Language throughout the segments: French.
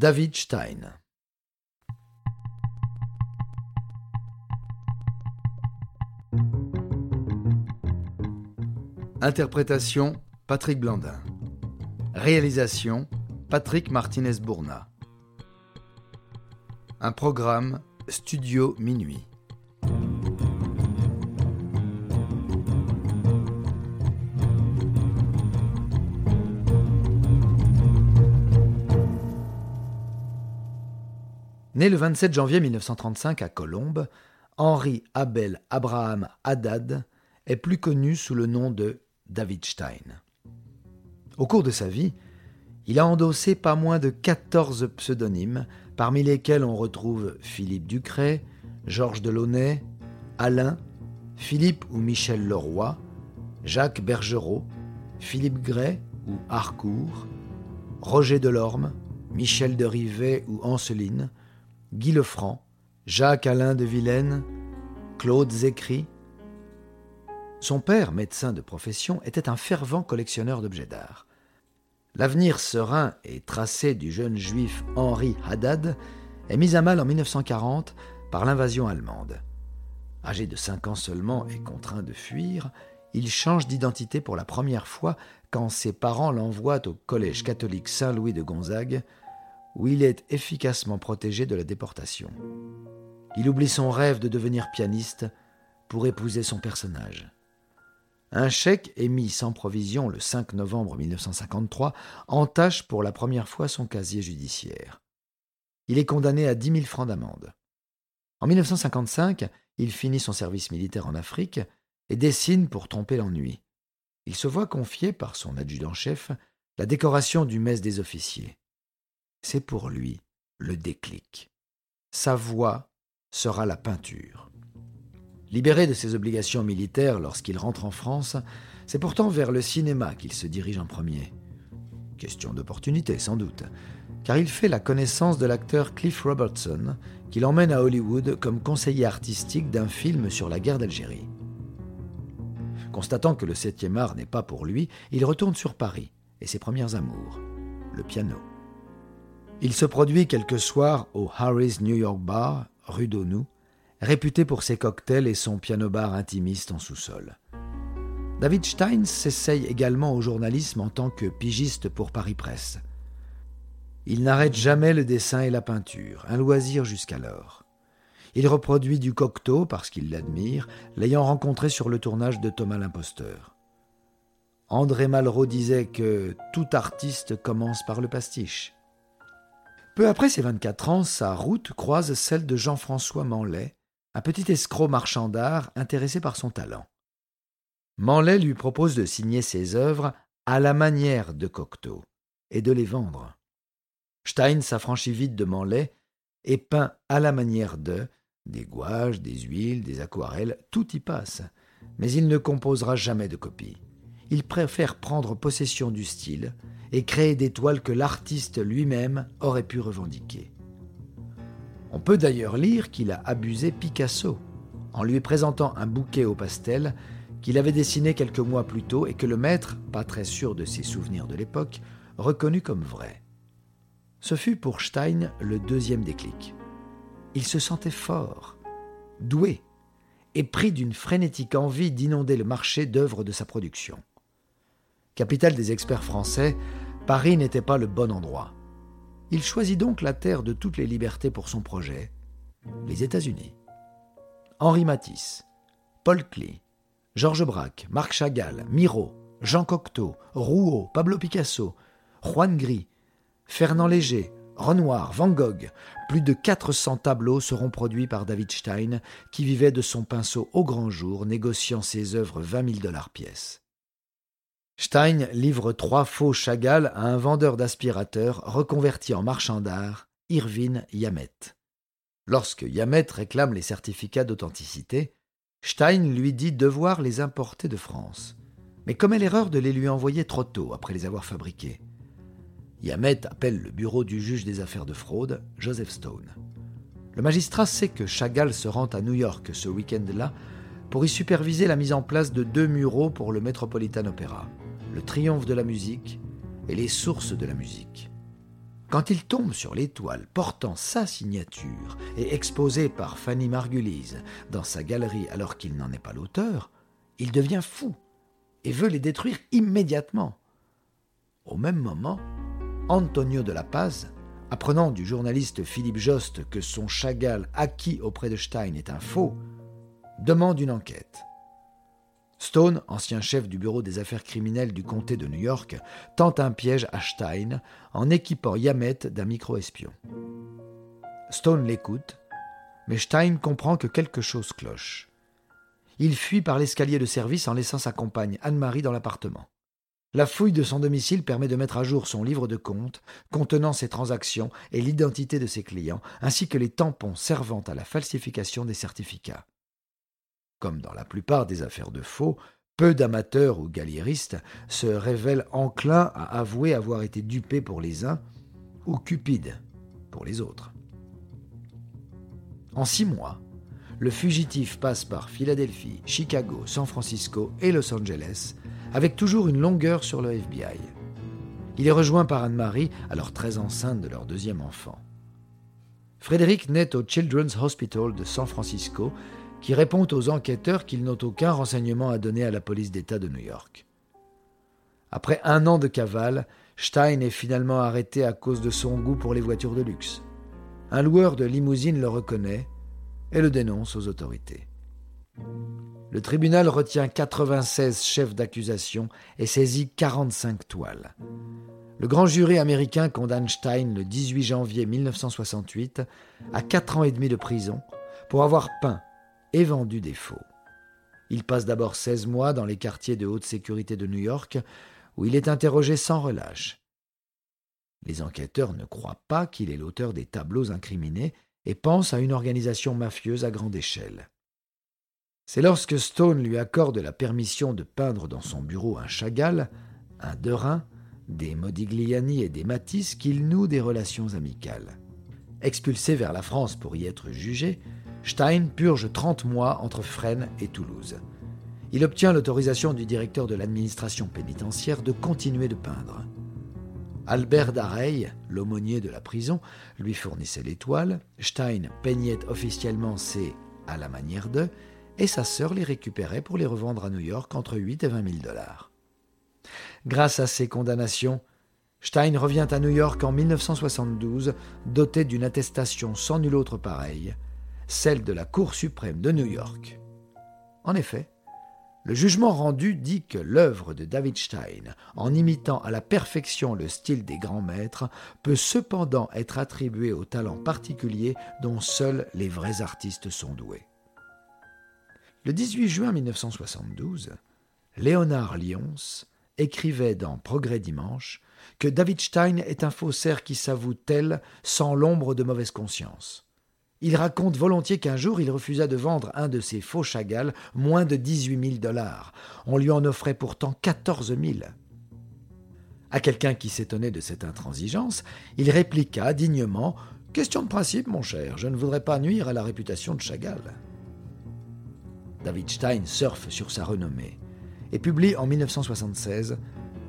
David Stein. Interprétation Patrick Blandin. Réalisation Patrick Martinez-Bourna. Un programme Studio Minuit. Né le 27 janvier 1935 à Colombes, Henri Abel Abraham Haddad est plus connu sous le nom de David Stein. Au cours de sa vie, il a endossé pas moins de 14 pseudonymes, parmi lesquels on retrouve Philippe Ducret, Georges Delaunay, Alain, Philippe ou Michel Leroy, Jacques Bergerot, Philippe Gray ou Harcourt, Roger Delorme, Michel de Rivet ou Anceline, Guy Lefranc, Jacques-Alain de Vilaine, Claude Zécry. Son père, médecin de profession, était un fervent collectionneur d'objets d'art. L'avenir serein et tracé du jeune juif Henri Haddad est mis à mal en 1940 par l'invasion allemande. Âgé de 5 ans seulement et contraint de fuir, il change d'identité pour la première fois quand ses parents l'envoient au collège catholique Saint-Louis de Gonzague, où il est efficacement protégé de la déportation. Il oublie son rêve de devenir pianiste pour épouser son personnage. Un chèque émis sans provision le 5 novembre 1953 entache pour la première fois son casier judiciaire. Il est condamné à 10 000 francs d'amende. En 1955, il finit son service militaire en Afrique et dessine pour tromper l'ennui. Il se voit confier par son adjudant-chef la décoration du mess des officiers. C'est pour lui le déclic. Sa voix sera la peinture. Libéré de ses obligations militaires lorsqu'il rentre en France, c'est pourtant vers le cinéma qu'il se dirige en premier. Question d'opportunité, sans doute, car il fait la connaissance de l'acteur Cliff Robertson, qui l'emmène à Hollywood comme conseiller artistique d'un film sur la guerre d'Algérie. Constatant que le 7e art n'est pas pour lui, il retourne sur Paris et ses premières amours, le piano. Il se produit quelques soirs au Harry's New York Bar, rue d'Onou, réputé pour ses cocktails et son piano-bar intimiste en sous-sol. David Stein s'essaye également au journalisme en tant que pigiste pour Paris Presse. Il n'arrête jamais le dessin et la peinture, un loisir jusqu'alors. Il reproduit du Cocteau parce qu'il l'admire, l'ayant rencontré sur le tournage de Thomas l'imposteur. André Malraux disait que tout artiste commence par le pastiche. Peu après ses 24 ans, sa route croise celle de Jean-François Manlet, un petit escroc marchand d'art intéressé par son talent. Manlet lui propose de signer ses œuvres à la manière de Cocteau et de les vendre. Stein s'affranchit vite de Manlet et peint à la manière de des gouaches, des huiles, des aquarelles, tout y passe, mais il ne composera jamais de copie. Il préfère prendre possession du style et créer des toiles que l'artiste lui-même aurait pu revendiquer. On peut d'ailleurs lire qu'il a abusé Picasso en lui présentant un bouquet au pastel qu'il avait dessiné quelques mois plus tôt et que le maître, pas très sûr de ses souvenirs de l'époque, reconnut comme vrai. Ce fut pour Stein le deuxième déclic. Il se sentait fort, doué, et pris d'une frénétique envie d'inonder le marché d'œuvres de sa production. Capitale des experts français, Paris n'était pas le bon endroit. Il choisit donc la terre de toutes les libertés pour son projet, les États-Unis. Henri Matisse, Paul Klee, Georges Braque, Marc Chagall, Miro, Jean Cocteau, Rouault, Pablo Picasso, Juan Gris, Fernand Léger, Renoir, Van Gogh, plus de 400 tableaux seront produits par David Stein, qui vivait de son pinceau au grand jour, négociant ses œuvres 20 000 dollars pièce. Stein livre trois faux Chagall à un vendeur d'aspirateurs reconverti en marchand d'art, Irvine Yamet. Lorsque Yamet réclame les certificats d'authenticité, Stein lui dit devoir les importer de France, mais commet l'erreur de les lui envoyer trop tôt après les avoir fabriqués. Yamet appelle le bureau du juge des affaires de fraude, Joseph Stone. Le magistrat sait que Chagall se rend à New York ce week-end-là pour y superviser la mise en place de deux muraux pour le Metropolitan Opera le triomphe de la musique et les sources de la musique. Quand il tombe sur l'étoile portant sa signature et exposée par Fanny Margulies dans sa galerie alors qu'il n'en est pas l'auteur, il devient fou et veut les détruire immédiatement. Au même moment, Antonio de la Paz, apprenant du journaliste Philippe Jost que son Chagall acquis auprès de Stein est un faux, demande une enquête. Stone, ancien chef du bureau des affaires criminelles du comté de New York, tente un piège à Stein en équipant Yamet d'un micro-espion. Stone l'écoute, mais Stein comprend que quelque chose cloche. Il fuit par l'escalier de service en laissant sa compagne Anne-Marie dans l'appartement. La fouille de son domicile permet de mettre à jour son livre de compte contenant ses transactions et l'identité de ses clients, ainsi que les tampons servant à la falsification des certificats. Comme dans la plupart des affaires de faux, peu d'amateurs ou galliéristes se révèlent enclins à avouer avoir été dupés pour les uns ou cupides pour les autres. En six mois, le fugitif passe par Philadelphie, Chicago, San Francisco et Los Angeles, avec toujours une longueur sur le FBI. Il est rejoint par Anne-Marie, alors très enceinte de leur deuxième enfant. Frédéric naît au Children's Hospital de San Francisco qui répond aux enquêteurs qu'ils n'ont aucun renseignement à donner à la police d'État de New York. Après un an de cavale, Stein est finalement arrêté à cause de son goût pour les voitures de luxe. Un loueur de limousine le reconnaît et le dénonce aux autorités. Le tribunal retient 96 chefs d'accusation et saisit 45 toiles. Le grand jury américain condamne Stein le 18 janvier 1968 à 4 ans et demi de prison pour avoir peint et vendu des faux. Il passe d'abord 16 mois dans les quartiers de haute sécurité de New York, où il est interrogé sans relâche. Les enquêteurs ne croient pas qu'il est l'auteur des tableaux incriminés et pensent à une organisation mafieuse à grande échelle. C'est lorsque Stone lui accorde la permission de peindre dans son bureau un Chagall, un Derain, des Modigliani et des Matisse qu'il noue des relations amicales. Expulsé vers la France pour y être jugé, Stein purge 30 mois entre Fresnes et Toulouse. Il obtient l'autorisation du directeur de l'administration pénitentiaire de continuer de peindre. Albert Dareil, l'aumônier de la prison, lui fournissait les toiles, Stein peignait officiellement ses à la manière de, et sa sœur les récupérait pour les revendre à New York entre 8 et 20 000 dollars. Grâce à ces condamnations, Stein revient à New York en 1972, doté d'une attestation sans nul autre pareil, celle de la Cour suprême de New York. En effet, le jugement rendu dit que l'œuvre de David Stein, en imitant à la perfection le style des grands maîtres, peut cependant être attribuée au talent particulier dont seuls les vrais artistes sont doués. Le 18 juin 1972, Léonard Lyons écrivait dans Progrès Dimanche que David Stein est un faussaire qui s'avoue tel sans l'ombre de mauvaise conscience. Il raconte volontiers qu'un jour il refusa de vendre un de ses faux Chagall moins de 18 000 dollars. On lui en offrait pourtant 14 000. À quelqu'un qui s'étonnait de cette intransigeance, il répliqua dignement Question de principe, mon cher, je ne voudrais pas nuire à la réputation de Chagall. David Stein surfe sur sa renommée et publie en 1976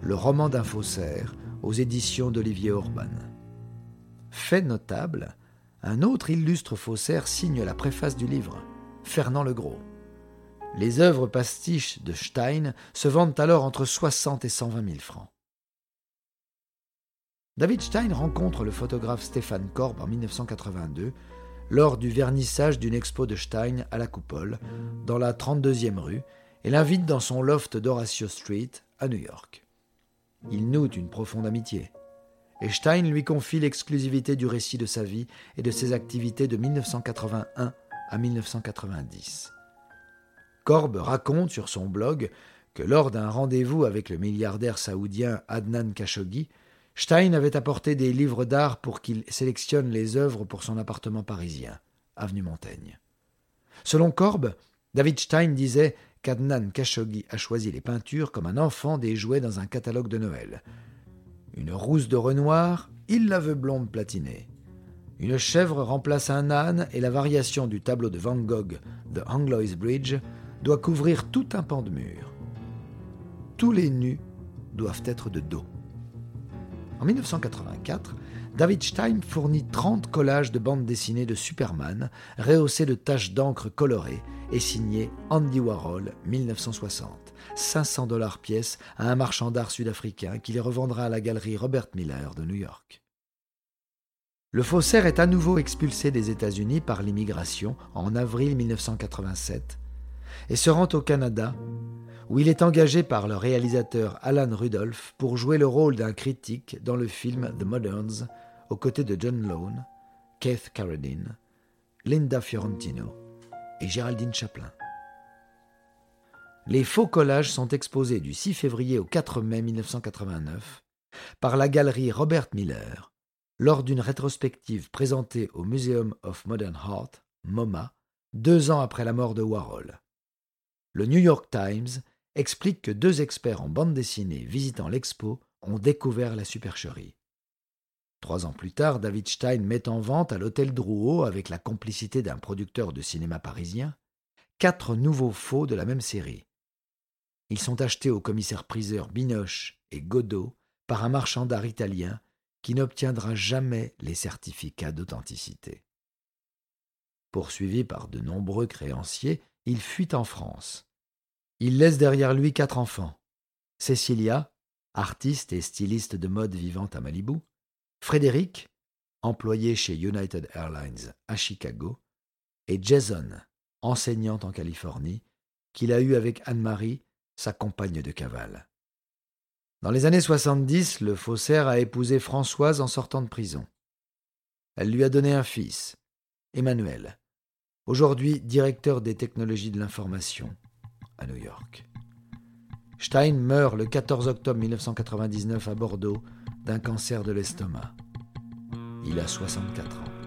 le roman d'un faussaire aux éditions d'Olivier Orban. Fait notable, un autre illustre faussaire signe la préface du livre, Fernand le Gros. Les œuvres pastiches de Stein se vendent alors entre 60 et 120 000 francs. David Stein rencontre le photographe Stéphane Korb en 1982 lors du vernissage d'une expo de Stein à la Coupole, dans la 32e rue, et l'invite dans son loft d'Horatio Street à New York. Ils nouent une profonde amitié et Stein lui confie l'exclusivité du récit de sa vie et de ses activités de 1981 à 1990. Korb raconte sur son blog que lors d'un rendez-vous avec le milliardaire saoudien Adnan Khashoggi, Stein avait apporté des livres d'art pour qu'il sélectionne les œuvres pour son appartement parisien, avenue Montaigne. Selon Korb, David Stein disait qu'Adnan Khashoggi a choisi les peintures comme un enfant des jouets dans un catalogue de Noël. Une rousse de Renoir, il la veut blonde platinée. Une chèvre remplace un âne et la variation du tableau de Van Gogh, The Anglois Bridge, doit couvrir tout un pan de mur. Tous les nus doivent être de dos. En 1984, David Stein fournit 30 collages de bandes dessinées de Superman, rehaussés de taches d'encre colorées et signés Andy Warhol 1960. 500 dollars pièce à un marchand d'art sud-africain qui les revendra à la galerie Robert Miller de New York. Le faussaire est à nouveau expulsé des États-Unis par l'immigration en avril 1987 et se rend au Canada où il est engagé par le réalisateur Alan Rudolph pour jouer le rôle d'un critique dans le film The Moderns aux côtés de John Lone, Keith Carradine, Linda Fiorentino et Géraldine Chaplin. Les faux collages sont exposés du 6 février au 4 mai 1989 par la galerie Robert Miller lors d'une rétrospective présentée au Museum of Modern Art, MoMA, deux ans après la mort de Warhol. Le New York Times explique que deux experts en bande dessinée visitant l'expo ont découvert la supercherie. Trois ans plus tard, David Stein met en vente à l'hôtel Drouot, avec la complicité d'un producteur de cinéma parisien, quatre nouveaux faux de la même série. Ils sont achetés aux commissaires-priseurs Binoche et Godot par un marchand d'art italien qui n'obtiendra jamais les certificats d'authenticité. Poursuivi par de nombreux créanciers, il fuit en France. Il laisse derrière lui quatre enfants. Cecilia, artiste et styliste de mode vivant à Malibu, Frédéric, employé chez United Airlines à Chicago, et Jason, enseignante en Californie, qu'il a eu avec Anne-Marie, sa compagne de cavale. Dans les années 70, le faussaire a épousé Françoise en sortant de prison. Elle lui a donné un fils, Emmanuel, aujourd'hui directeur des technologies de l'information à New York. Stein meurt le 14 octobre 1999 à Bordeaux d'un cancer de l'estomac. Il a 64 ans.